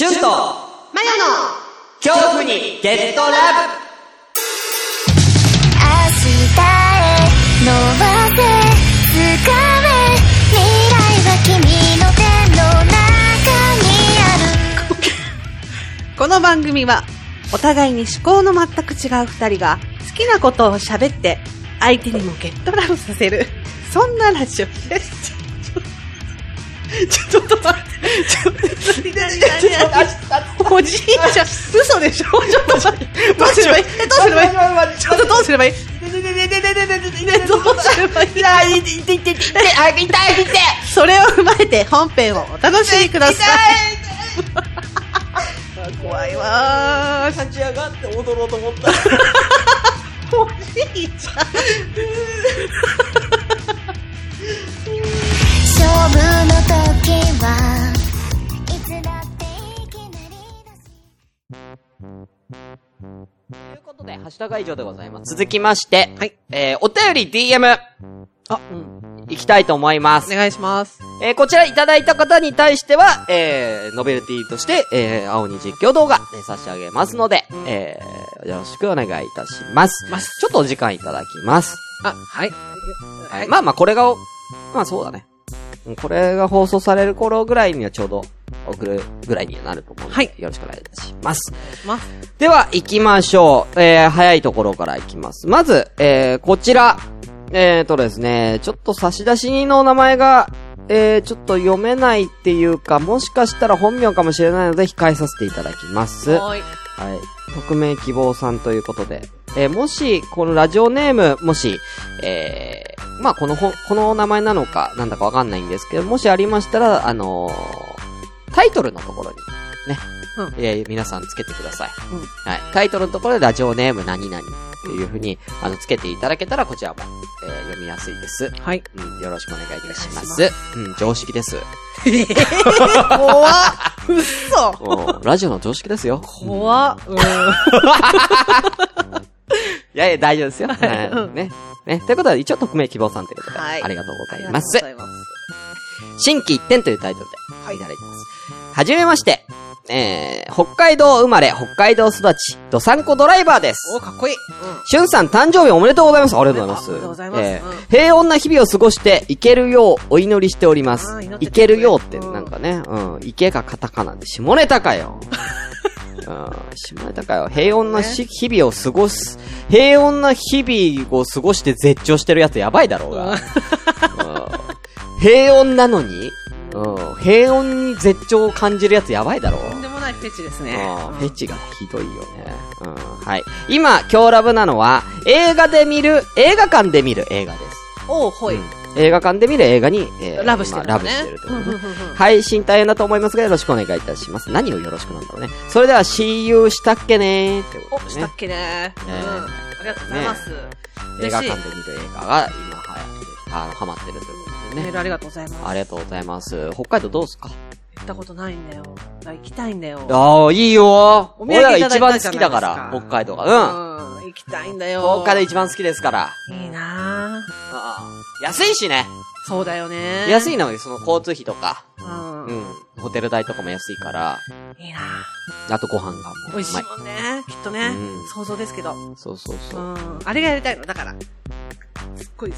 シュンとマヨの恐怖にゲットラブ。明日へ伸ばせ掴め未来は君の手の中にある。この番組は、お互いに思考の全く違う二人が、好きなことを喋って、相手にもゲットラブさせる、そんなラジオです。ちょ、っと待って。ちょっと、おじいちゃん、嘘でしょちょっと待って。どうすればいい、どうすればいいちょっとどうすればいいどうすればいいそれを踏まえて。本編をお楽しみください。怖いわ。立ち上がって。踊ろうと思った。おじいちゃん。ハッシュタグ以上でございます。続きまして、はい。えー、お便り DM、あ、うん。いきたいと思いますお。願いします。えー、こちらいただいた方に対しては、えー、ノベルティとして、えー、青に実況動画、えー差し上げますので、えー、よろしくお願いいたします。ますちょっとお時間いただきます。あ、はい。はい。まあまあ、これが、まあそうだね。うんこれが放送される頃ぐらいにはちょうど送るぐらいにはなると思うので、はいよろしくお願いいたします。ます。では、行きましょう。えー、早いところから行きます。まず、えー、こちら。えーとですね、ちょっと差出人の名前が、えー、ちょっと読めないっていうか、もしかしたら本名かもしれないので控えさせていただきます。ははい。い。匿名希望さんということで。えー、もし、このラジオネーム、もし、えー、まあ、この本、この名前なのか、なんだかわかんないんですけど、もしありましたら、あのータイトルのところに、ね。うんえー皆さんつけてください。うんはい。タイトルのところでラジオネーム何々っていう風に、あの、つけていただけたら、こちらも、えー読みやすいです。はい。うん、よろしくお願いいたしま。すうん、常識です。怖っ。嘘うんラジオの常識ですよ。怖っ。うん。いやいや、大丈夫ですよ。はいうんね。ね。ということで、一応匿名希望さんということで、はいありがとうございありがますとうご。ざいます。新規一点というタイトルで、いただいてます。はじめまして。えー、北海道生まれ、北海道育ち、ドサンコドライバーです。お、かっこいい。しゅんさん誕生日おめでとうございます。ありがとうございます。ありがとうございますえーうん平穏な日々を過ごして、いけるようお祈りしておりますいてけるようって、うんなんかね、うん、いけがカタカナで、下ネタかよ。うん、下ネタかよ。平穏なし、日々を過ごす、平穏な日々を過ごして絶頂してるやつやばいだろうが。うん平穏なのに、うん、平穏に絶頂を感じるやつやばいだろう。とんでもないフェチですね。ああフェチがひどいよね。うん。はい。今、今日ラブなのは、映画で見る、映画館で見る映画です。おう、ほい。うん映画館で見る映画に、えーラブしてるまあのね。ラブしてるとうんいうことねうんうんうん配信大変だと思いますが、よろしくお願いいたします。何をよろしくなんだろうね。それでは、See you したっけねーってことお、したっ。けね。うん。ねありがとうございます。映画館で見る映画が、今、はやってる、あの、ハマってるということでね。メールありがとうございます。ありがとうございます。北海道どうですか？行ったことないんだよ。行きたいんだよ。ああ、いいよお俺ら一番好きだから、北海道が。うん。うん。行きたいんだよ。北海道一番好きですから。いいなぁ。安いしね。そうだよね。安いのよ、その交通費とか。うん。うん。ホテル代とかも安いから。いいなあとご飯がも。美味しいもんね。きっとねうん。想像ですけど。そうそうそうう。ん。あれがやりたいの。だから。すっごいさ、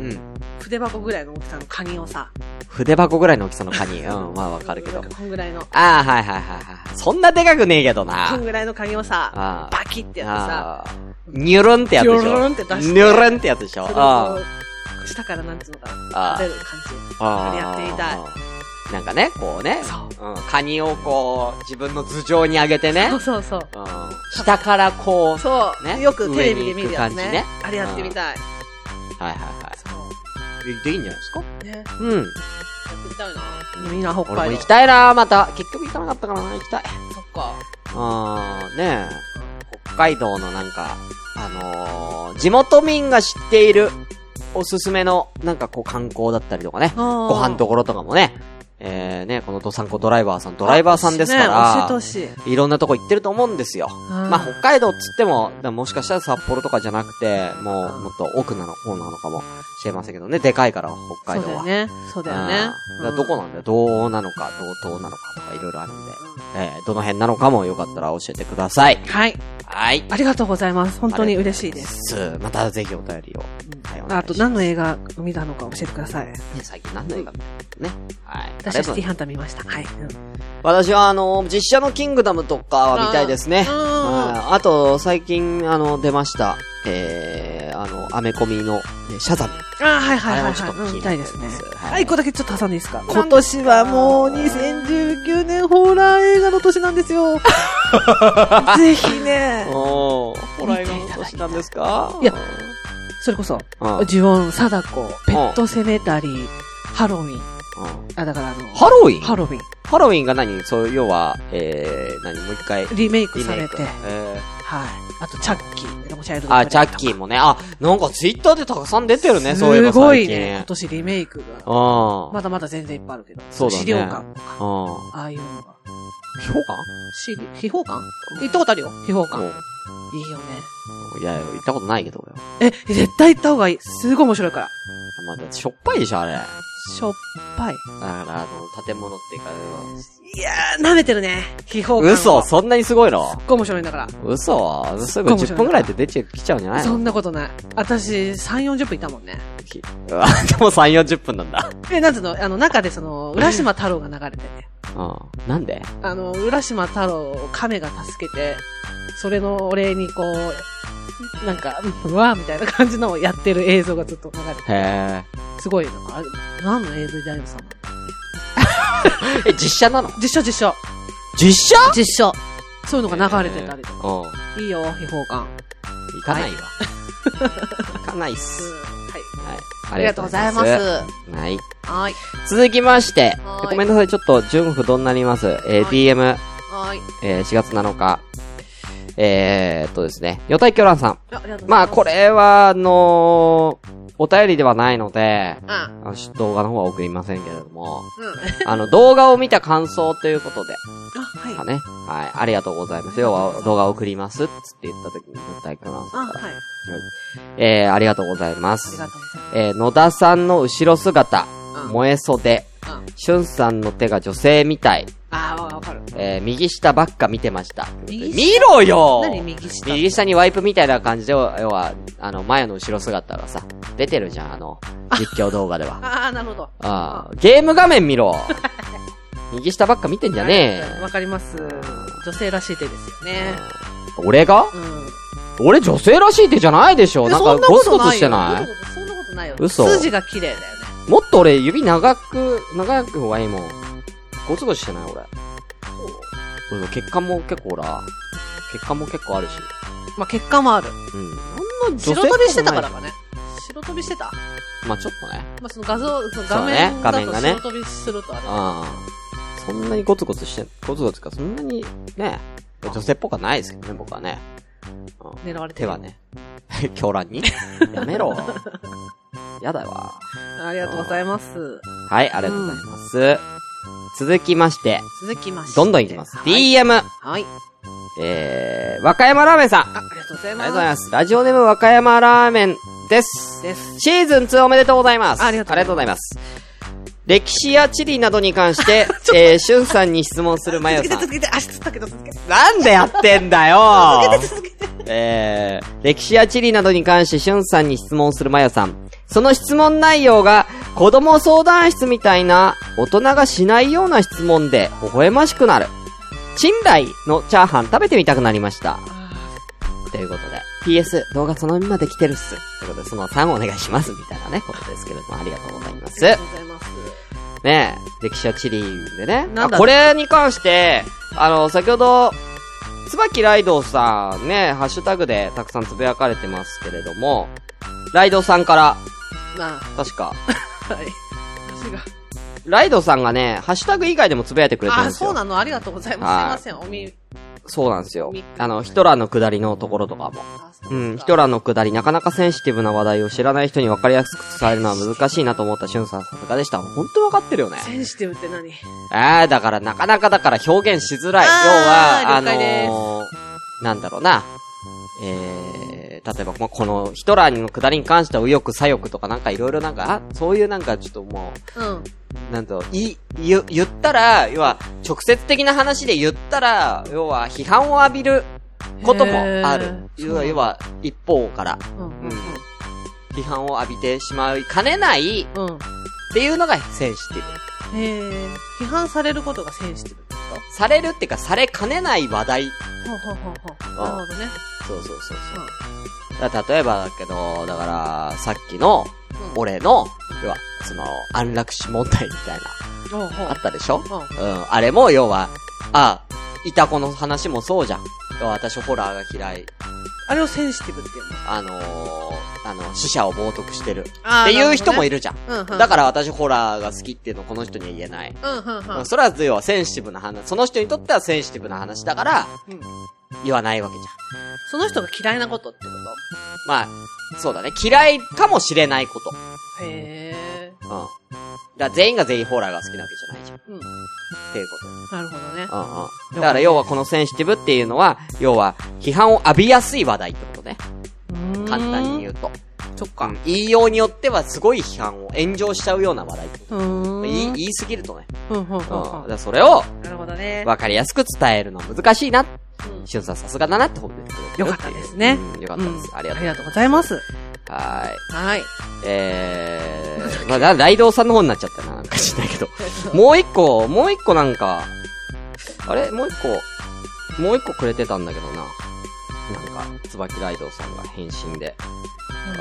うん。筆箱ぐらいの大きさのカニをさ。筆箱ぐらいの大きさのカニ。うん、まあわかるけど。こんぐらいの。ああ、はいはいはいはい。そんなでかくねえけどこな。んぐらいのカニをさ。バキってやってさ。ニュルンってやつでしょ。ニュルンって出してニュルンってやつでしょ。それをあこう、下からなんつうのかあな。食べる感じ。あ。あれやってみたい。なんかね、こうね。。そううん。カニをこう、自分の頭上に上げてね。そうそうそう。うん。下からこう。そう。ねよくテレビで見るやつね。あれやってみたい。はいはいはい。でいいんじゃないですか？ね。やうん。ってみたいな。みんな北俺も海道。行きたいなまた。結局行かなかったからな、行きたい。そっか。あー、ねえ。北海道のなんか、あのー、地元民が知っている、おすすめの、なんかこう観光だったりとかね。ごご飯どころとかもね、えー、ね、このドサンコドライバーさん、ドライバーさんですからい。いろんなとこ行ってると思うんですよ。うんまあ、北海道っつっても、だもしかしたら札幌とかじゃなくて、もう、もっと奥なの方なのかもしれませんけどね、でかいから、北海道は。そうだよね。そうだよねうん。どこなんだよ、どうなのか、どう、どうなのかとかいろいろあるんで、えー、どの辺なのかもよかったら教えてください。はい。はい。ありがとうございます。本当に嬉しいです。す。またぜひお便りを。はい、あと何の映画見たのか教えてください。ね、最近何の映画見たのね。はい。私はシティハンター見ました。はい。うん私はあの、実写のキングダムとかは見たいですね。ああと、最近、あの、出ました。えー、あの、アメコミの、ねシャザム。あーはいはいはいはい。見たいですね。はいはい、一個だけちょっと挟んでいいですか？今年はもう2019年ホラー映画の年なんですよ。ぜひね。ホラー映画の年なんですか？いやそれこそ、うん、うん。呪音、貞子、ペットセメタリー、ハロウィン。あ、だからあの、ハロウィン？ハロウィン。ハロウィンが何？そう、要は、えー、何？もう一回、リメイク。されて。えはい。あと、チャッキー。もチャイルー、あ、チャッキーもね。あ、なんかツイッターでたくさん出てるね、そういえばすご。いね。今年リメイクが。うん。まだまだ全然いっぱいあるけど。そうだね資料館とか、うん。ああいうのが。評価資料、秘宝館？行ったことあるよ、秘宝館。うんいいよね。いや、行ったことないけどよ。え、絶対行った方がいい。すごい面白いから。まあ、だってしょっぱいでしょ、あれ。だかしょっぱい。ら、あの、建物っていうか、いやー、舐めてるね。秘宝館。嘘すそんなにすごいの？っごい面白いんだから。嘘すぐごい面白い10分ぐらいで出ちゃ来ちゃうんじゃないの？そんなことない。私、3、40分いたもんね。でも3、40分なんだ。え、なんつうの？あの、中でその、浦島太郎が流れてて。うん。なんで？あの、浦島太郎を亀が助けて、それのお礼にこう、なんか、うわーみたいな感じのをやってる映像がずっと流れてへすごい、なあれ、何の映像であるの？さんえ。え、実写なの？実写実写。実写？実写。そういうのが流れてたりとか。うん。いいよ、秘宝館。行かないわ。行かないっす。はい。はい。ありがとうございます。はい。はい。続きましては、いごめんなさい、ちょっと順不動になります。えー、はい DM、はい。えー、4月7日。えーっとですね、ヨタイキョランさん。まあ、こ。れは、あのーお便りではないので、うん。動画の方は送りませんけれども、うん。あの、動画を見た感想ということで、あ、はい。かね。はい。ありがとうございます。要は、動画を送ります。つって言った時に、ヨタイキョランあ、さんから。はい。えー、ありがとうございまありすが。とうございます。えー、野田さんの後ろ姿、うん燃え袖、うん。しゅんさんの手が女性みたい、あー、わかる。えー、右下ばっか見てました。見ろよ何右下？右下にワイプみたいな感じで、要は、あの、前の後ろ姿がさ、出てるじゃん、あの、実況動画では。あー、なるほど。ああ、ゲーム画面見ろ 右下ばっか見てんじゃねえわかります。女性らしい手ですよね。俺が？うん。俺女性らしい手じゃないでしょなんかゴツゴツしてよない？そんなことないよ。嘘筋が綺麗だよね。もっと俺指長く、長く方がいいもん。ゴツゴツしてない俺。うん、血管も結構ほら、血管も結構あるし。まあ、血管もある。うん。なんな白飛びしてたからかね。白飛びしてた？まあちょっとね。まあ、その画像、その画そうね面だと画面がね白飛びするとあれ。ああ。そんなにゴツゴツして、ゴツゴツか、そんなに、ね、女性っぽくはないですけどね、僕はね。うん狙われてる手は。ね。狂乱に？やめろ。やだわ。ありがとうございます。はい、ありがとうございます。続きまして、続きまして。どんどんいきます。はい。DM、はい。えー、和歌山ラーメンさん。ああ、ありがとうございります。がとうございます。ラジオネーム和歌山ラーメンです。です。シーズン2おめでとうございます。ありがとうございます。歴史や地理などに関して、えー、しゅんさんに質問するまよさん。続けて続けて、足つったけど続けて。なんでやってんだよ続けて。えー、歴史や地理などに関してしゅんさんに質問するまよさん。その質問内容が、子供相談室みたいな、大人がしないような質問で、微笑ましくなる。チンライのチャーハン食べてみたくなりました。ということで、PS、動画そのままで来てるっす。ということで、その3お願いします、みたいなね、ことですけれども、ありがとうございます。ありがとうございます。ねえ、歴史や地理でね。なんだ？あこれに関して、あの、先ほど、椿ライドウさんね、ハッシュタグでたくさんつぶやかれてますけれども、ライドウさんから、ま確か、あ、はい。足が。ライドウさんがね、ハッシュタグ以外でもつぶやいてくれてるんあ、ですよ。そうなの？ありがとうございます。すいません。おみ、そうなんですよみ。あの、ヒトラーの下りのところとかも。あ、うん、ヒトラーのくだり、なかなかセンシティブな話題を知らない人に分かりやすく伝えるのは難しいなと思ったしゅんさんさすがでした。本当分かってるよね。センシティブって何？ああ、だからなかなかだから表現しづらい。要は、あのー、なんだろうな。えー、例えば、まあ、このヒトラーのくだりに関しては右翼左翼とかなんかいろいろなんか、あそういうなんかちょっともうん。う、なんと、い、言、言ったら、要は、直接的な話で言ったら、要は、批判を浴びることもある。要は、要は、一方から、うん。うん。批判を浴びてしまいかねないうん。うん。っていうのがセンシティブ。へえ。批判されることがセンシティブってこされるっていうか、されかねない話題。とほうほうほうほう。なるほどね。そうそうそうそう。だ例えばだけど、だから、さっきの、うん。俺の、要は、その、安楽死問題みたいな、あったでしょ？うん。うん、あれも、要は、あ、いた子の話もそうじゃん。私ホラーが嫌い。あれをセンシティブっていうの？あのー、あの、死者を冒涜してる。あっていう人もいるるじゃん。ね。うんうん。だから私ホラーが好きっていうのをこの人には言えない。うん。それは要はセンシティブな話、その人にとってはセンシティブな話だから、うん言わないわけじゃん。その人が嫌いなことってこまあ、そうだね。嫌いかもしれないこと。とへえ。うん。だから全員が全員ホラーが好きなわけじゃないじゃん。っうん。ていうこと。なるほどね。うんうん。だから要はこのセンシティブっていうのは、要は批判を浴びやすい話題ってことね。簡単に言ううと。そっか。うん。言いようによってはすごい批判を炎上しちゃうような話題ってこと。ん。言い、言いすぎるとね。うん、うん、うん。うん。だそれをなるほどね。分かりやすく伝えるの難しいな。うんしゅんさんさすがだなって褒めてくれてるよかったですねうん、よかったです。ありがとう。ありがとうございます。はーい。はい。えー、まあ、なライドウさんの方になっちゃったな、なんか知んないけど。もう一個、もう一個なんか、あれ？もう一個、もう一個くれてたんだけどな。なんか、椿ライドウさんが返信で。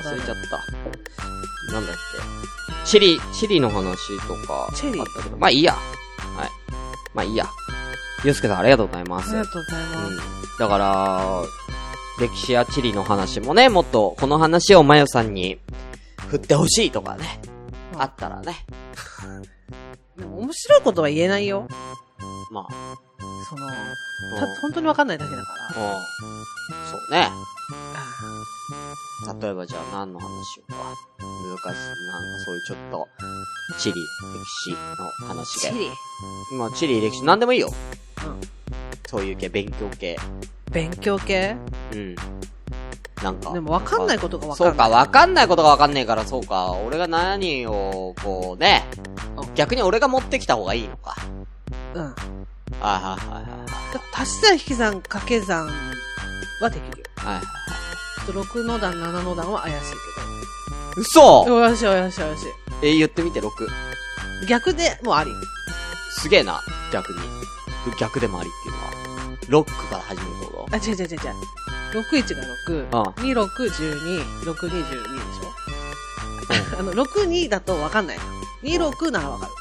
忘れちゃった。なんだっけ？チリ、チリの話とか、チリあったけど、まあいいや。はい。まあいいや。ゆうすけさんありがとうございます。ありがとうございます。うん。だから、歴史や地理の話もね、もっと、この話をまよさんに振ってほしいとかね、うんあったらね。でも面白いことは言えないよ。まあ、その、本当にわかんないだけだから。うん。そうね。あ例えばじゃあ何の話しようか。難しい。なんかそうい。うちょっと、地理、歴史の話で。チリ。まあ、地理、歴史、なんでもい。い。よ。うん。そうい。う系、勉強系。勉強系うん。なんか。でもわかんないことがわかそうか、んない。わかんないことがわかんねえから、そうか。俺が何を、こうねうん。逆に俺が持ってきた方がいいのか。うん。はいはいはいだ足し算引き算掛け算はできるよ。はい。はいはいちょっと6の段、7の段は怪しい嘘けど。怪しい怪しい怪しえ、言ってみて、6。い。逆でもあり。すげえな、逆に。逆でもありっていうのは。ロックから始めるってこあ、違う違う違う違う。61が6、うん26、12、6、22でしょ？あの、6、2だとわかんない。26ならわかる。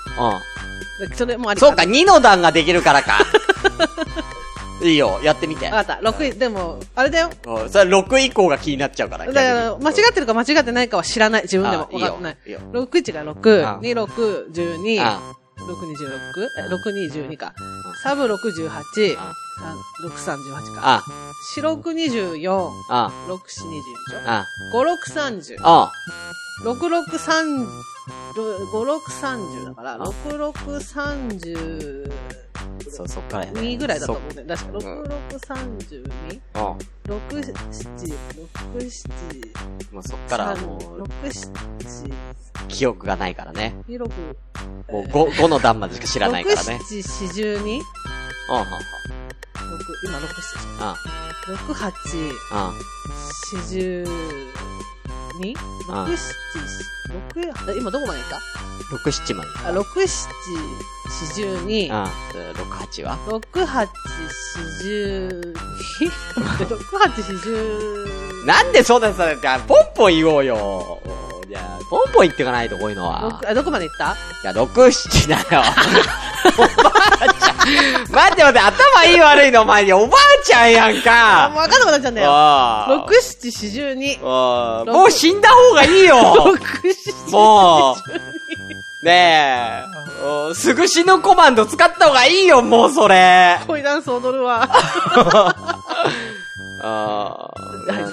とでそれもありうん。そうか、2の段ができるからか。いいよ、やってみて。わかった。6、でも、あれだよ。うんそれ6以降が気になっちゃうから。だから、間違ってるか間違ってないかは知らない。自分でも。あいいよわかんない。。いいよ。61が6、あ26、12、あ6、26? え、6、2、12か。サブ6、18、あ6、38か。あ、四6、24、あ、6、4、20でしょ？あ、5、6、30。あ、6、6、3、5、6、30だから、6、6、30、そう、そっからやね。2ぐらいだと思うね。確か、うん6、6、32? うん。6、7、6、7、もうそっからはも6、う、7、記憶がないからね。2、6、もう 5, 5の段までしか知らないからね。6、7、42? 6、うん、うん、うん。今6、7でしうん、ょ。6、8、うん。42? あ6、7、6、今どこまで行った？6、7まで。あ、6、7、42? うん。6、8は？六八四十二 六八四十なんでそうださ、じゃあ、ポンポン言おうよ。じゃあ、ポンポン言ってかないと、こういうのは。六あ、どこまで行った？いや、6、7だよ。おばあちゃん。待って待って、頭いい悪いのお前におばあちゃんやんあ、もうか。分かんなくなっちゃうんだよ。あ六七四十二。あ六もう死んだ方がいいよ。六七もう、ねえ、おすぐ死ぬコマンド使った方がいいよ、もうそれ。恋ダンス踊るわ。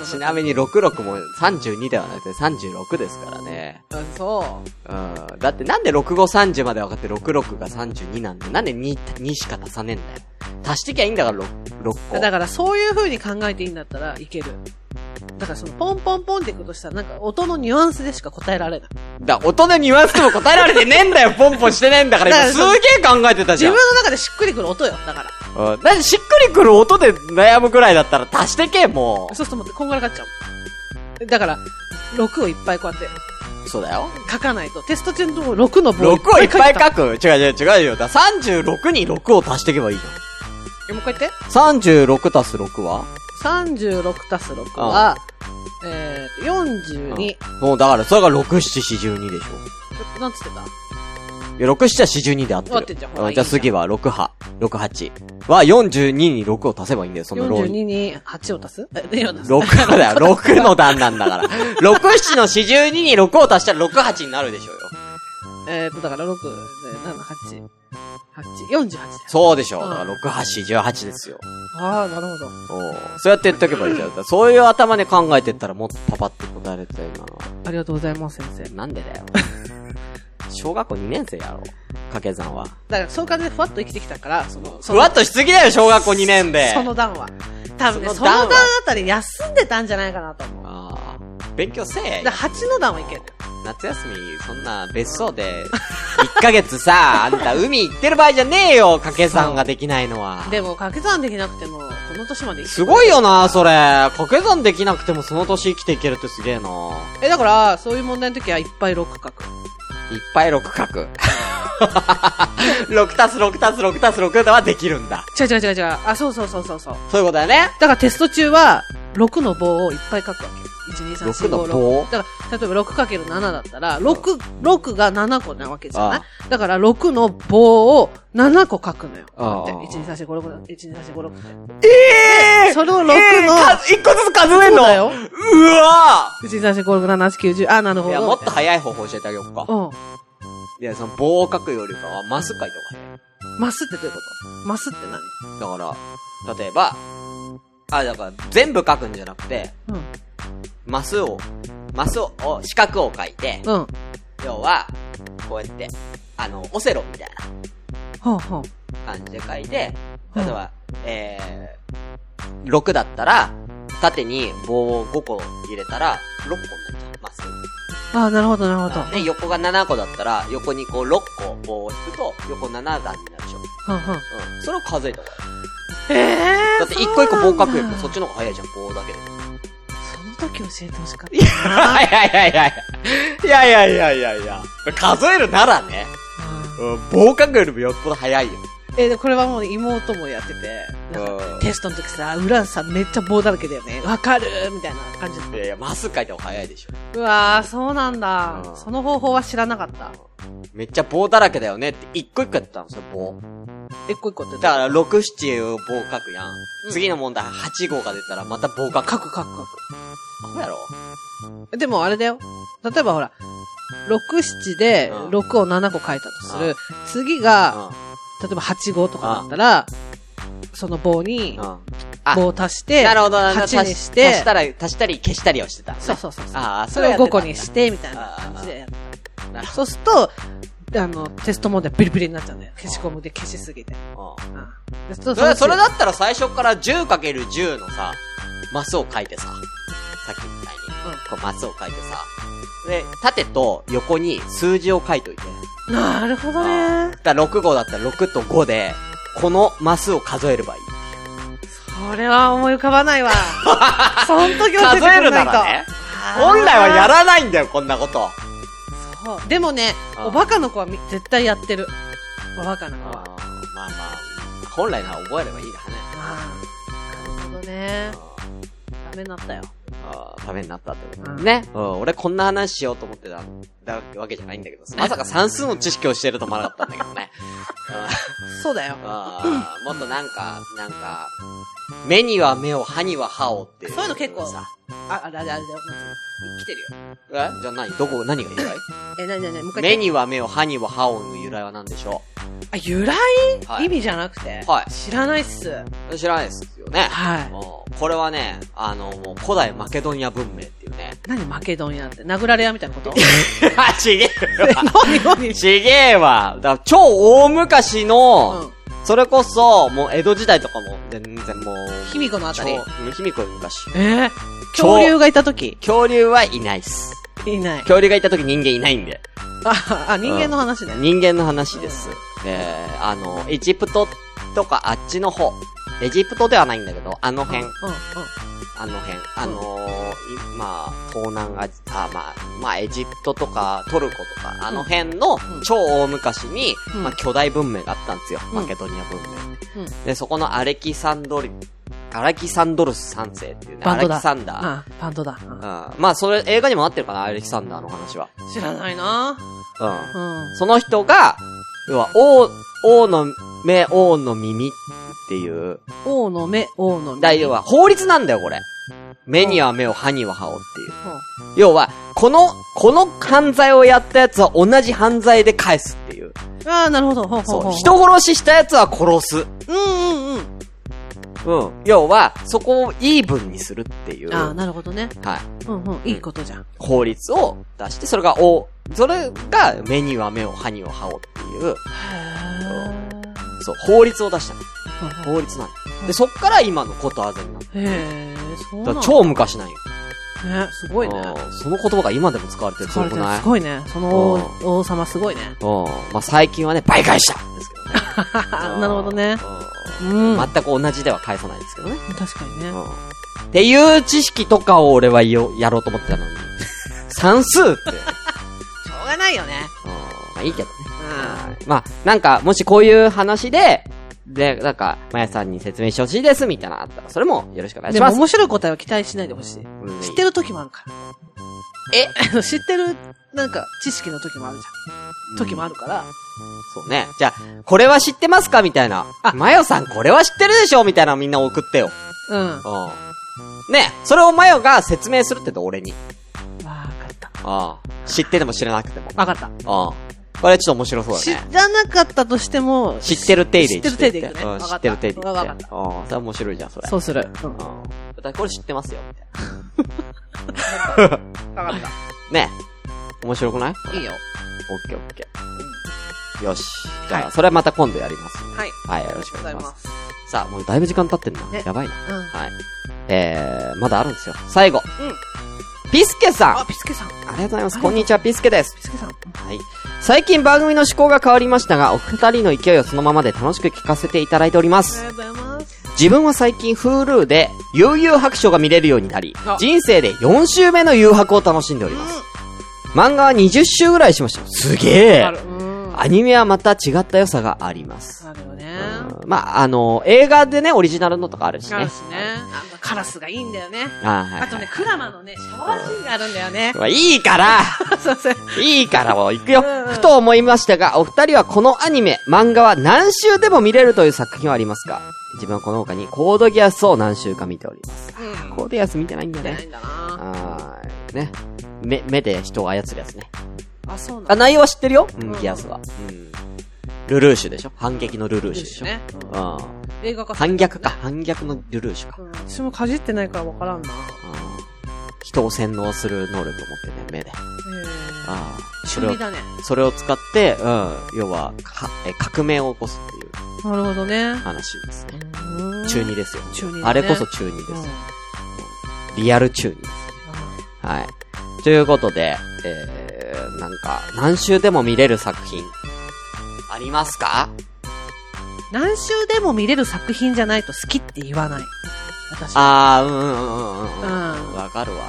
ちなみに66も32ではなくて36ですからね。あそうん。だってなんで6530まで分かって66が32なんだよなんで 2, 2しか足さねえんだよ。足してきゃいいんだから 6, 6う。個。だからそういう風に考えていいんだったらいける。だからそのポンポンポンっていくとしたらなんか音のニュアンスでしか答えられない。だ、音でニュアンスでも答えられてねえんだよ、ポンポンしてねえんだから。今すげえ考えてたじゃん。自分の中でしっくりくる音よ。だから。うん。なんでしっくりくる音で悩むぐらいだったら足してけ、もそうすると思ってこんがらがっちゃう。だから、6をいっぱいこうやってう。そうだよ。書かないと、テスト中の6の棒6をいっぱい書く違う違う違うよ。だから36に6を足していけばいいじえもう一回言って。ゃん。36足す6は？36たす6は、えーと、42。もうだから、それが6、7、42でしょ。なんつってた？いや、6、7、42で合ってる。じゃあ次は6波、6、8は42に6を足せばいいんだよ、そのロー ?42 に。に8を足す？え、で、足す。6だよ、6の段なんだから。6、7の42に6を足したら6、8になるでしょうよ。えーと、だから6、7、8、8、48だよ。そうでしょう。うんだから6、8、18ですよ。ああ、なるほど。おうそうやって言っとけばいいじゃん。そういう頭で考えてったらもっとパパって答えれてたよ、今のは。ありがとうございます、先生。なんでだよ。小学校2年生やろ。掛け算は。だから、そういう感じでふわっと生きてきたから、その、そふわっとしすぎだよ、小学校2年で。その段は。多分ね、その段あたり休んでたんじゃないかなと思う。ああ。勉強せえだ。から8の段はいける。夏休み、そんな別荘で、1ヶ月さ、あんた海行ってる場合じゃねえよ、掛け算ができないのは。でも、掛け算できなくても、この年まで生きてすごいよな、それ。掛け算できなくてもその年生きていけるってすげえな。え、だから、そういう問題の時はいっぱい6書く。いっぱい6書く。6たす6たす6たす6はできるんだ。違う違う違う違う。あ、そうそうそうそうそう。そういうことだよね。だからテスト中は、6の棒をいっぱい書くわけ。1、2、3、4、6の5、棒？6。だから、例えば 6×7 だったら、6、6が7個なわけじゃない？あだから6の棒を7個書くのよ。ああこうやって1、2、3、4、5、6、1、2、3、4、5、6。ええそれを6の、えーか一個ずつ数えんの？そうだようわ1、2、3、4、5、6、7、8、9、10。あ、なるほど。いや、もっと早い方法教えてあげようか。うん。いや、その棒を書くよりかは、マス書いた方が早い。マスってどういうこと？マスってだから、例えば、あ、だから、全部書くんじゃなくて、何マスを、マスを、お四角を書いて、うん。うん。要は、こうやって、あの、オセロみたい。な感じで書いて、例えば、えー、6だったら、縦に棒を5個入れたら、6個になっちゃう、マス。あなるほど、なるほど。で、横が7個だったら、横にこう6個棒を引くと、横7段になるでしょ。はんはん。うん。それを数えた方がいい。ええだって一個一個棒書くよりもそっち。ちの方が早いじゃん、棒だけで。時教えてほしかったいやいやいやいやいやいやいやいやいや数えるならね、な。うん、棒書くよりもよっぽど早いよ。え、でこれはもう妹もやってて、なんテストの時さ、裏さ、めっちゃ棒だらけだよね。わかるみたいな感じで。いやいや、マス書いた方が早いでしょ。うわー、そうなんだう。んその方法は知らなかった。めっちゃ棒だらけだよねって一個一個やってたの、それ棒。一個一個って。だから、6、7を棒書くやん。うん次の問題8号が出たらまた棒書く。書く書く書アホやろく。でもあれだよ。例えばほら、6、7でうん6を7個書いたとすうる。次が、う例えば8号とかだったら、その棒にん。うん。あ、棒を足して、なるほど、なるほど。8にして、足したら、足したり消したりをしてた。そうそうそうそう。ああ、それを5個にしして、みたいな感じでやる。なるほそうすると、あの、テスト問題ビリビリになっちゃうんだよ。消しゴムで消しすぎて。ど。うんそそれ、それだったら最初から 10×10 のさ、マスを書いてさ、さっきみたいに、こうマスを書いてさ、で、縦と横に数字を書いといて。なるほどね。だから6号だったら6と5で、このマスを数えればいい。それは思い浮かばないわ。その時教えてく数える。ならね。本来はやらないんだよ、こんなこと。でもね、あおバカの子はみ絶対やってる。おバカの子は。まあまあ、本来なら覚えればいいからね。あーなるほどね。ダメになったよ。あーためになったってことうんね。うん、俺こんな話しようと思ってた、だわけじゃないんだけど、まさか算数の知識をしてると思わなかったんだけどね。そうだよ。あーもっとなんか、なんか、目には目を、歯には歯をって。そういうの結構さ、あ、あれ、あれ、あれ。来てるよ。え？じゃあ何どこ、何が由来え、なになに？もう一回目には目を、歯には歯をの由来は何でしょあ、由来、はい意味じゃなくて？はい知らないっす。う知らないですよね。はいもうこれはね、あの、もう古代マケドニア文明っていうね。何マケドニアって？殴られ屋みたいなこと？あ、ちげえわ。何何ちげえわ。だから超大昔の、それこそ、もう江戸時代とかも、全然もう、卑弥呼のあたり超卑弥呼昔。えー、恐竜がいたとき恐竜はいないっす。いない。恐竜がいた時人間いないんで。あ、あ、人間の話ね。人間の話です。えー、あの、エジプトとかあっちの方。エジプトではないんだけど、あの辺、うん、うん。あの辺、あのー、いまあ、東南アジア、まあ、まあ、エジプトとかトルコとか、あの辺のうん超大昔に、うんまあ、巨大文明があったんですよ。うんマケドニア文明。うん。で、そこのアレキサンドリ、アレキサンドルス3世っていうね、ア。レキサンダー。あ、バンドだ。うんうん。まあ、それ、映画にもなってるかな、アレキサンダーの話は。知らないなうん。うん。その人が、要は、王、王の目、王の耳っていう、王の目、王の目。だ要は、法律なんだよ、これ。目には目を、歯には歯をっていう。うん要は、この、この犯罪をやったやつは同じ犯罪で返すっていう。ああ、なるほど。ほうほうほそうう。ほう。人殺ししたやつは殺す。うんうんうん。うん。要は、そこをイーブンにするっていう。ああ、なるほどね。はい。うんうん。いいことじゃん。法律を出して、それが、お、それが、目には目を、歯には歯をっていう、へそう、法律を出したの。ー法律なの。で、そっから今のことわざになる。へえ、そうなんだ。超昔なんよ。ね、すごいね。うんその言葉が今でも使われてる。すごくない？すごいね。その王王様すごいね。うん。まあ、最近はね、倍返したですけどね。なるほどね。う。うんん。全く同じでは返さないですけどね。確かにね。うん。っていう知識とかを俺はよ、やろうと思ってたのに。算数って。うん。しょうがないよね。まあいいけどね。まあ、なんか、もしこういう話で、で、なんか、まやさんに説明してほしいです、みたいなのあったら、それもよろしくお願いします。でも面白い答えは期待しないでほしい。うん知ってる時もあるから。え知ってる、なんか、知識の時もあるじゃん。時もあるから。そうね。じゃあ、これは知ってますか？みたいな。あマヨさんこれは知ってるでしょ？みたいなのみんな送ってよ。うん。わうん。ね、それをマヨが説明するってと俺に？かった。ああ。知ってても知らなくても。わかった。ああ。これちょっと面白そうだ知ね。らなかったとしても、知ってる体で知ってる体でいくね。うん、知ってる体で言わかった。って。ああ、それ面白いじゃん、それ。そうする。うん。うん。だこれ知ってますよ、みたいわかっな。ね。面白くない？た。いいよ。オッケーオッケー。よし。じゃあ、それはまた今度やります。はい。はい、よろしくお願いしま。すす。さあ、もうだいぶ時間経ってんな。ねやばいな。うん。はい。えー、まだあるんですよ。最後。うんピスケさんああ、ピスケさん。ピりがとうございます。こんにちは、ピスケです。スケさん。はい。最近番組の趣向が変わりましたが、お二人の勢いをそのままで楽しく聞かせていただいております。ありがとうございます。自分は最近 Hulu で悠々白書が見れるようになりあ、人生で4週目の誘白を楽しんでおります。漫画は20週ぐらいしました。すげえ。アニメはまた違った良さがあります。まあ、あの、映画でね、オリジナルのとかあるしねカラ。スね。あの、カラスがいいんだよね。あはい、あとね、クラマのね、シャワーシーンがあるんだよね。はい。いいからそうそう。いいからもう行くようんうんふと思いましたが、お二人はこのアニメ、漫画は何週でも見れるという作品はありますか？自分はこの他にコードギアスを何週か見ております。うん。コードギアス見てないんだね。出ないんだなはーい。ね。目、目で人を操るやつね。あ、そうなんあ、内容は知ってるよ？うん、うんギアスは。うん。ルルーシュでしょ？反撃のルルーシュでしょ？ね。うん。映画化反逆か。反逆のルルーシュか。うん。私もかじってないからわからんな。うん。人を洗脳する能力を持ってね、目で。えああ。え。それをね。それを使って、うん。要は、か、え、革命を起こすっていうなるほどね。話ですね。うん中二ですよ。中二だねあれこそ中二ですうんよ。リアル中二です。はい。ということで、えー、なんか、何週でも見れる作品、ありますか？何週でも見れる作品じゃないと好きって言わない。私。あー、うんうんうんうんうん。うんわかるわ、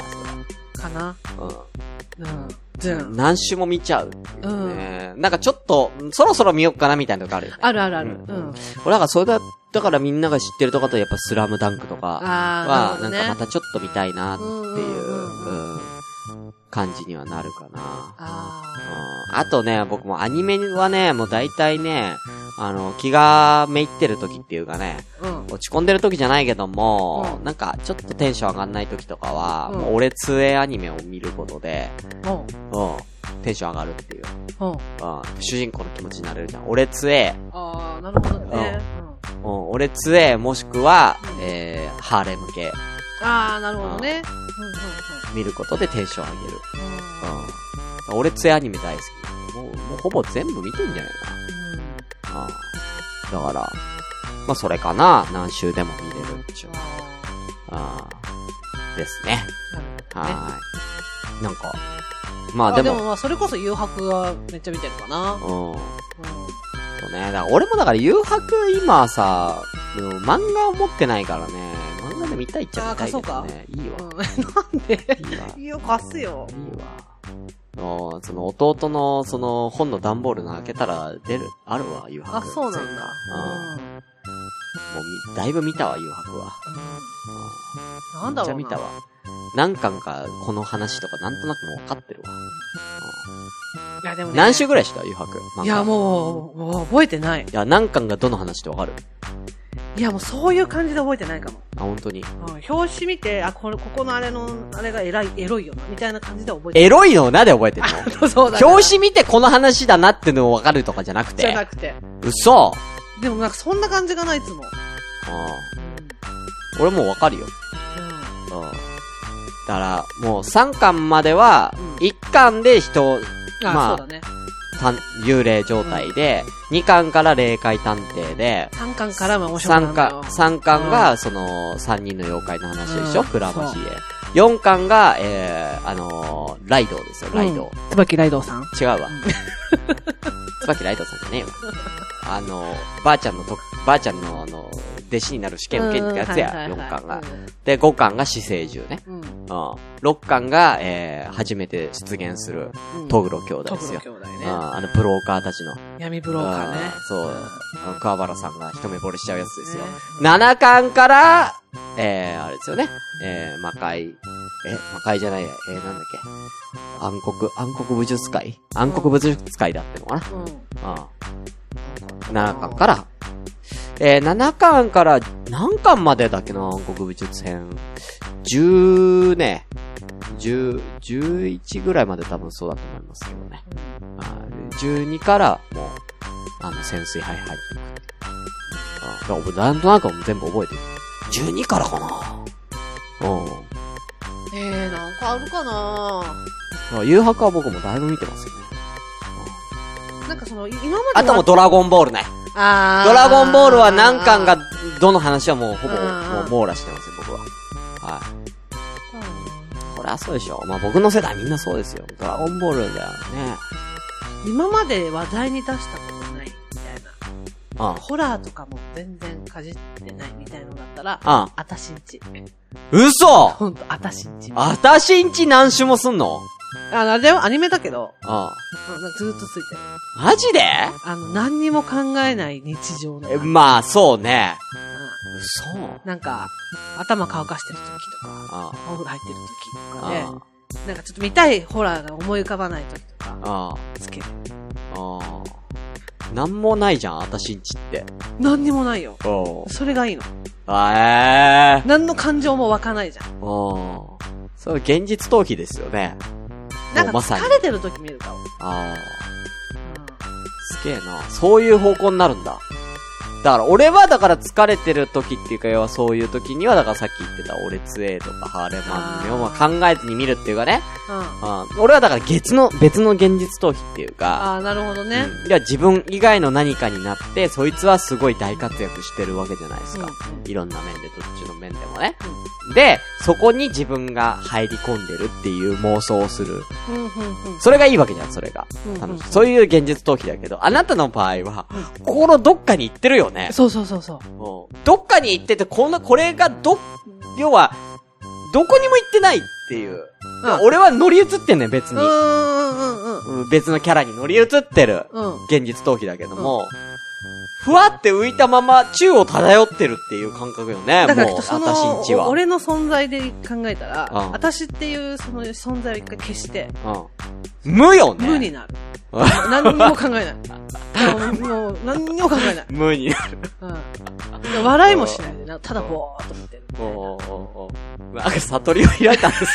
かな？うん。ずうん。ん。何週も見ちゃうっていうね。なんかちょっと、そろそろ見よっかなみたいなとこあるよね。あるあるある。ううんん。俺なんかそれだ、だからみんなが知ってるとかとやっぱスラムダンクとかは、なんかまたちょっと見たいなっていう。うんうんうん感じにはなるかな。あうんあとね、僕もアニメはね、もう大体ね、あの、気がめいってる時っていうかね、あ。うん。落ち込んでる時じゃないけども、うんなんか、ちょっとテンション上がんない時とかは、うんもう俺通営アニメを見ることで、うん。うん、テンション上がるっていう。うん。うん、主人公の気持ちになれるじゃん。俺通営、ああ、なるほどね。うん、俺通営もしくは、えー、ハーレム系うん。ああ、なるほどね。見ることでテンション上げる。うん。俺通営アニメ大好き。もう、もうほぼ全部見てんじゃないかな。うん。だから、まあそれかな。何週でも見れるっちゅう。あーですね。はーい。なんか、まあでも、あでもまあ、それこそ誘白はめっちゃ見てるかな。うん。うん。そうね。だから俺もだから誘白今さ、うん漫画を持ってないからね。漫画で見たいっちゃ見たいけどね。いいわ。うん、なんでいいわ。いいよ、貸すよ。いいわ。おその弟の、その本の段ボールの開けたら出る、あるわ、誘白。あ、そうなんだ。うん。もうみ、だいぶ見たわ、誘白は。うん。なんだろうな。めっちゃ見たわ。何巻か、この話とかなんとなくもう分かってるわ。いや、でもね。何週ぐらいした誘白。いや、もう、もう覚えてない。いや、何巻がどの話って分かる？いや、もうそういう感じで覚えてないかも。あ、本当に。うん、表紙見て、あ、これ、ここのあれの、あれが偉い、エロいよな、みたいな感じで覚えてエロいのなで覚えてんのる。そうだから表紙見てこの話だなっての分かるとかじゃなくじゃなて。くて。嘘でもなんかそんな感じがない、いつも。あ俺もう分かるよ。うん。うん。だから、もう3巻まではうん、1巻で人、あ、まあそうだね。幽霊状態で、2巻から霊界探偵で、3巻からも面白くなる3んだよ巻、。三巻が、その、3人の妖怪の話でしょうんクラマヒエ。4巻が、えー、あのー、ライドウですよ、ライドウ。うん椿ライドウさん。違うわ。椿ライドさんじゃねえわ。あの、ばあちゃんのと、ばあちゃんのあの、弟子になる試験受けってやつや、4巻が。で、5巻が死生獣ね。うん。うん。うん。6巻が、えー、初めて出現する、うんトグロ兄弟トですよ。グロ兄弟ね。うん、あの、ブローカーたちの。闇ブローカーねうん。そう。あの、桑原さんが一目惚れしちゃうやつですよ。ね7巻から、えー、あれですよね。えー、魔界、え、魔界じゃないや、えー、なんだっけ。暗黒、暗黒武術会？暗黒武術会だってのかな。うん。うん。7巻から、えー、7巻から、何巻までだっけな、暗黒武術編。10ね、10、11ぐらいまで多分そうだと思いますけどね。あー12から、もう、あの、潜水杯入ってくる。あだから僕なんとなくも全部覚えてる。12からかなうん。えー、なんかあるかな誘白は僕もだいぶ見てますよね。なんかその、今まではあともうドラゴンボールね。ドラゴンボールは何巻が、どの話はもうほぼ、うんもう網羅してますよ、僕は。はい。これはそうでしょ。まあ僕の世代みんなそうですよ。ドラゴンボールだよね。今まで話題に出したことないみたいな。うん。ホラーとかも全然かじってないみたいのだったら、うん。あたしんち。嘘ほんと、あたしんち。あたしんち何種もすんの？あ、あれアニメだけど、うん。うんなんかずーっとついてる。マジで？あの、何にも考えない日常の。え、まあ、そうね。う嘘んなんか、頭乾かしてる時とか、あお風呂入ってる時とかで、あ。なんかちょっと見たいホラーが思い浮かばない時とか、あつける。あ。ああ。なんもないじゃん、あたしんちって。何にもないよ。おそれがいいの。あええ何の感情も湧かないじゃん。ー。おそれ現実逃避ですよね。なんか疲れてる時見るかも。ああ。すげえな。そういう方向になるんだ。だから、俺はだから疲れてる時っていうか、要はそういう時には、だからさっき言ってた、俺つえとかハーレマンをまあ考えずに見るっていうかね。うん。うん。うん。俺はだから別の、別の現実逃避っていうか、ああ、なるほどね。うんいや、自分以外の何かになって、そいつはすごい大活躍してるわけじゃないですか。うんうんいろんな面で、どっちの面でもね。で、そこに自分が入り込んでるっていう妄想をする。うん、うん、うん。それがいいわけじゃん、それが。うんうん楽しいそういう現実逃避だけど、あなたの場合は、心どっかに行ってるよね。そうそうそうそう。うんどっかに行ってて、こんな、これがど、要は、どこにも行ってないっていう。うん俺は乗り移ってんねん、別に。うん、うん、うん、別のキャラに乗り移ってる。うん。現実逃避だけども、ふわって浮いたまま宙を漂ってるっていう感覚よね。だからもう、そ私んちは。の、俺の存在で考えたら、うん私っていうその存在を一回消して、うん。無よね。無になる。何にも考えない。もう、もう何にも考えない。無になる。うん。笑いもしないでな、ただぼーっと見てる。おーおーおーなんか悟りを開いたんです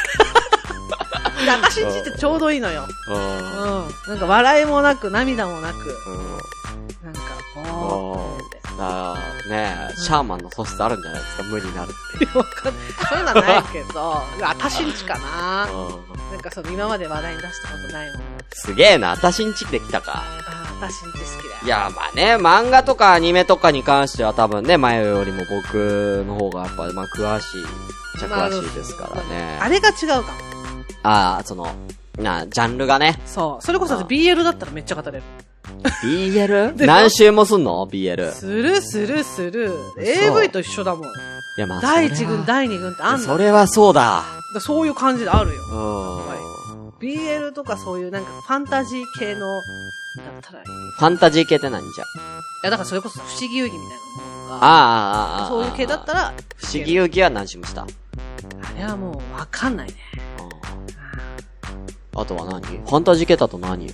で私んちってちょうどいいのよ。かううんん。なんか笑いもなく、涙もなく、うんなんか、ぼーっ。あーねえ、シャーマンの素質あるんじゃないですか、無になるっていう。わかんない。そういうのはないけど、私んちかな。うんなんかその今まで話題に出したことないもの。すげえな、私んちできたか。あー私んち好きだよ。いや、まあね、漫画とかアニメとかに関しては多分ね、前よりも僕の方がやっぱ、まあ詳しい、じゃ詳しいですからね。あれが違うかも。ああ、その、な、ジャンルがね。そう。それこそあ BL だったらめっちゃ語れる。BL? 何周もすんの ?BL。するするする。AV と一緒だもん。いや、まあ、第一軍、第二軍ってあんの？それはそうだ。だそういう感じであるよ。うん。BL とかそういうなんかファンタジー系の、だったらいい？いファンタジー系って何じゃ？や、だからそれこそ不思議遊戯みたいなものあが、あ、ああ、ああ。そういう系だったら、不思議遊戯は何周もした？あれはもうわかんないね。あとは何？ファンタジー系だと何？よ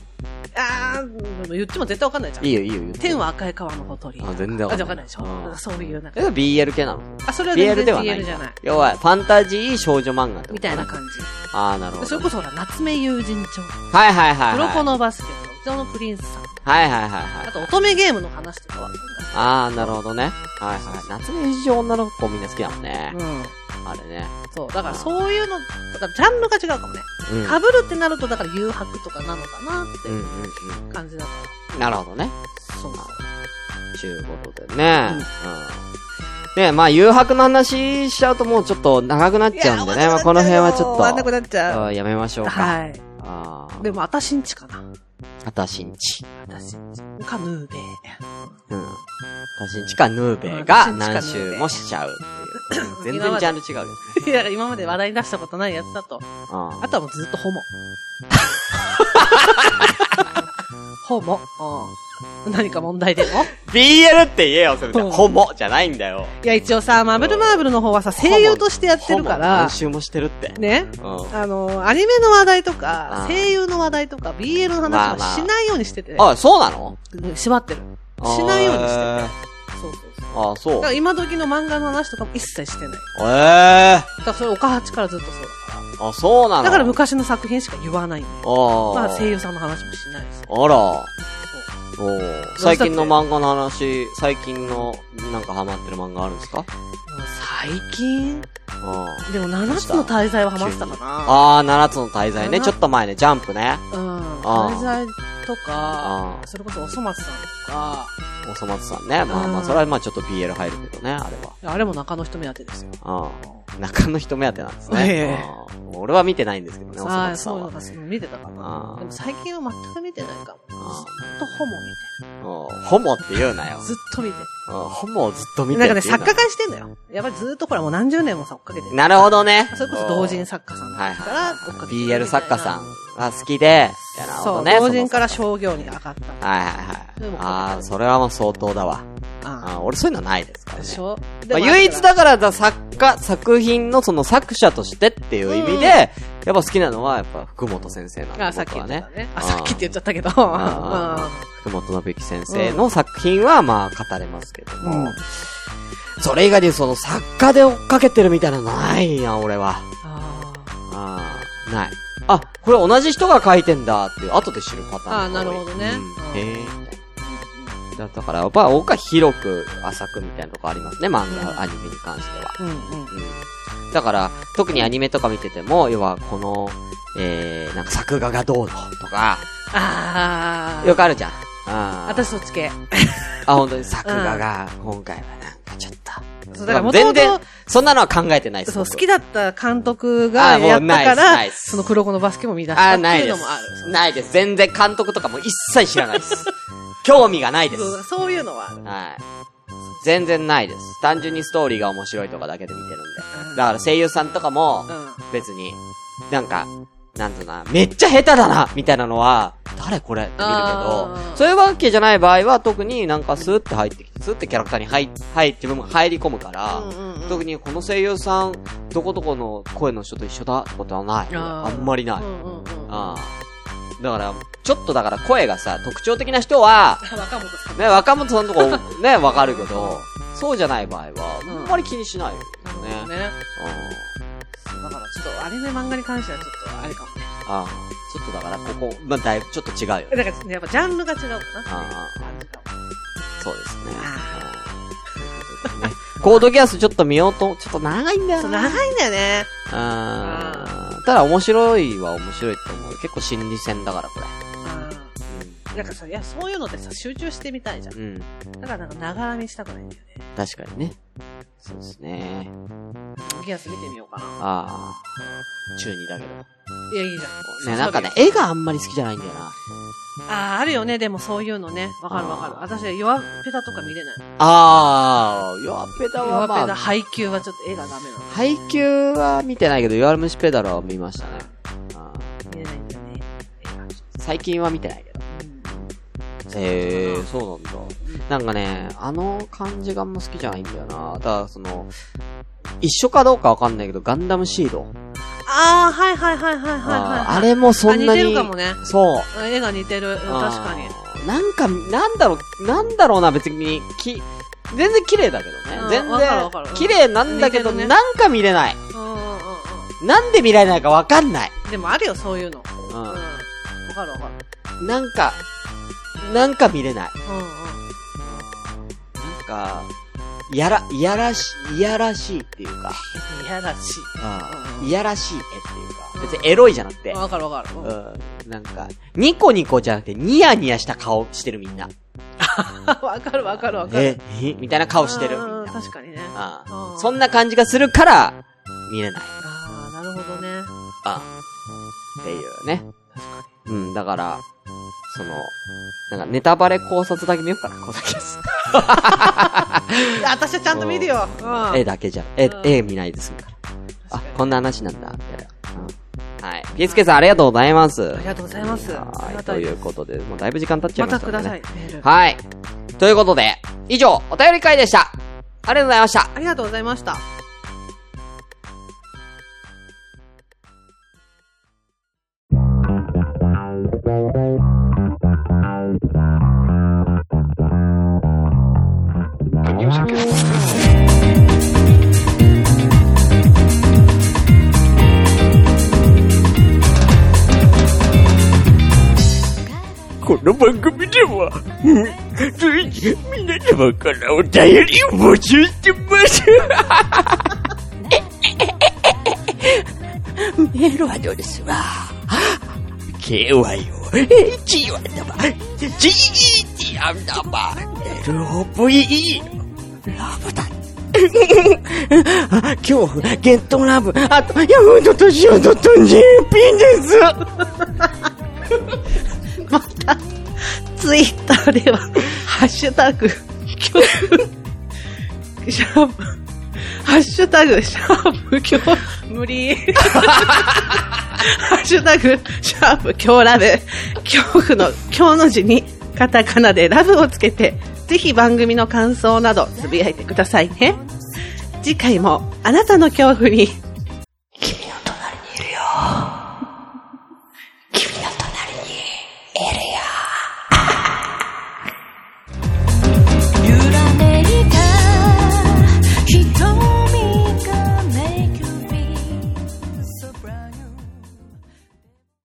あー、言っても絶対わかんないじゃん。いいよ、いいよ、天は赤い川のほとり。あ全然わかんないあ、じゃわかんないでしょうんそういうなんか。BL 系なのあ、それは全 ?BL ではない BL じゃない。要は、ファンタジー少女漫画みたいな感じ。ああ、なるほど。それこそほら、夏目友人帳。はいはいはい、はい。黒子のバスケット、うちのプリンスさん。はいはいはいはいあ。と、乙女ゲームの話とかは。ああ、なるほどね。はいはい。夏目友情女の子みんな好きだもんね。うん。あれね。そう。だからそういうの、だからジャンルが違うかもね。うん。被るってなると、だから誘惑とかなのかなってうんうん感じだかうん。なるほどね。ら。そう。ちゅうことでね。うん。ねまあ、誘惑の話しちゃうともうちょっと長くなっちゃうんでね。まあ、この辺はちょっと。終わんなくなっちゃう。うんやめましょうか。はい。ああ。でも、あたしんちかな。あたしんち。あたしんち。か、ヌーベイ。うん。あたしんちかヌーベが何周もしちゃうっていう。全然ジャンル違うよね。いや、今まで話題に出したことないやつだと。うんあとはもうずっとホモ。ホモ。うん。何か問題でも？BL って言えよ、それで。うんホモじゃないんだよ。いや、一応さ、マブルマーブルの方はさ、声優としてやってるから何、周もしてるって。ね。うん。あの、アニメの話題とあかー、声優の話題とか、BL の話とかしないようにしてて、あ、そうなの？うん縛ってる。しないようにしてあて。そうそうそう。ーあ、そうだから。今時の漫画の話とかも一切してない。ええだからそれ、岡八からずっとそうだかー。あ、そうなら。の？だから昔の作品しか言わない。ああ。まあ声優さんの話もしないし。あら。お最近の漫画の話、最近のなんかハマってる漫画あるんですか？最近？あでも7つの大罪はハマってたかな。あー、七つの大罪ね。七ちょっと前ね、ジャンプね。うん。あー大罪とかそれこそおそ松さんとか、おそ松さんね。まあまあ、うんそれはまあちょっと BL 入るけどね、あれは。あれも中の人目当てですよ。ああ。中の人目当てなんですええね。ああ俺は見てないんですけどね、おそああ、松さんはそういうの。が見てたか。なでも最近は全く見てないかも。ずっあとホモうんホモって言うなよ見て。。ずっと見て。うんホモをずっと見てなんかね、作家会してんだよ。やっぱりずっとほらもう何十年もさ、追っかけてる。なるほどね。それこそ同人作家さんだはいから、追っかけてる BL 作家さんが好きで、なるほそう、どね。同人からそ商業に上がった。のはいはいはい。ああ、それはもう相当だわ。ああー俺そういうのないですからね。あでしょ？まあ、唯一だからだ作家、作品のその作者としてっていう意味で、やっぱ好きなのはやっぱ福本先生なんであ、さっき僕はっね。。あ、さっきって言っちゃったけど。福本信之先生の作品はまあ語れますけども、うんそれ以外でその作家で追っかけてるみたいなのないな、俺は。あああ、ない。あ、これ同じ人が書いてんだっていう、後で知るパターン。あーなるほどねうんうんへえ。だだから、やっぱ僕は広く浅くみたいなとこありますね、漫画、うんアニメに関しては。あ。うんうん。うん。だから、特にアニメとか見てても、要はこの、えー、なんか作画がどうのとか、ああ。よくあるじゃん。あー私そっち系。あ、本当に作画が、今回はなん。そう、だから全然と、、そんなのは考えてないです。そう、好僕きだった監督あもうがやったかないらで、すその黒子のバスケも見出したあ、ってないうのもある。。ないです。全然監督とかも一切知らないです。興味がないです。そうそういうのはある。はい。全然ないです。単純にストーリーが面白いとかだけで見てるんで。うんだから声優さんとかもう、ん。別に、なんか、なんとな、めっちゃ下手だなみたいなのは、誰これって見るけどそういうわけじゃない場合は特になんかスーって入ってきて、スーってキャラクターに入、入って自分も入り込むから、うんうんうん特にこの声優さん、どこどこの声の人と一緒だってことはない。あんまりない。うんうんうん。ああ。だから、ちょっとだから声がさ、特徴的な人は、若本さん。ね、若本さんとこね、わかるけど、そうじゃない場合は、うんあんまり気にしないよね。なるほどね。だからちょっとアニメ漫画に関してはちょっとあれかもね。ああ。ちょっとだから、ここ、まあ、だいぶちょっと違うよね。だからやっぱジャンルが違うかな。ああ感じかもそうですね。コードギアスちょっと見ようと、ちょっと長いんだよそう、な。長いんだよね。ああ。ただ面白いは面白いと思う。結構心理戦だから、これ。なんかさ、いや、そういうのってさ、集中してみたいじゃん。うん。だからなんか、ながらにしたくないんだよね。確かにね。そうですね。ギアス見てみようかな。ああ。中二だけど。いや、いいじゃん。ね、なんかね、絵があんまり好きじゃないんだよな。ああ、あるよね、でもそういうのね。わかるわかる。私、弱ペダとか見れない。ああ、弱ペダは弱ペダ、まあ、配給はちょっと絵がダメなの。配給は見てないけど、弱虫ペダルは見ましたね。あー見れないんだよね。最近は見てないけど。へえー、そうなんだ。なんかね、あの感じがあんま好きじゃないんだよな。ただ、その、一緒かどうかわかんないけど、ガンダムシード。ああ、はいはいはいはいはいはいはい。あーあれもそんなに。あ似てるかもね。そう。絵が似てる。うん確かに。なんか、なんだろう、なんだろうな、別に、き、全然綺麗だけどね。うん全然、綺麗なんだけど、ねなんか見れない。なんで見られないかわかんない。うん。でもあるよ、そういうの。ううん。わかるわかる。ん。なんか、なんか見れない。うんうん。なんか、いやら、いやらしい、いやらしいっていうか、いやらしうんいやらしい絵っていうか、別にエロいじゃなくてい。、わかるわかる。うんうん。なんか、ニコニコじゃなくて、ニヤニヤした顔してるみんな。わかるわかるわかる。え、え？みたいな顔してるみうんんな。確かにね。あんそんな感じがするから、見れない。ああ、なるほどね。ああっていうね。うん、だから、その、なんかネタバレ考察だけ見ようかな、こだけです。いや、私はちゃんと見るよ。うん。絵だけじゃ、絵う、ん絵見ないですから。あ、こんな話なんだ、みたいな。うんはい。ピースケさんありがとうございます。ありがとうございます。はい。ということで、もうだいぶ時間経っちゃいまましたたんでねください。はい。ということで、以上、お便り会でした。ありがとうございました。ありがとうございました。この番組では、うん随時皆様からお便りを募集してます。メールアドレスは、KYO、H アンダーバー、GET アンダーバー、LOVE、ラブだ。恐怖、ゲットラブ、あと、ヤフードとシオドと JP です。ツイッターでは、ハッシュタグ、恐怖、シャープ、ハッシュタグ、シャープ、恐怖、無理。ハッシュタグ、シャープ、今日ラブ、恐怖の、今日の字に、カタカナでラブをつけて、ぜひ番組の感想などつぶやいてくださいね。次回もあなたの恐怖に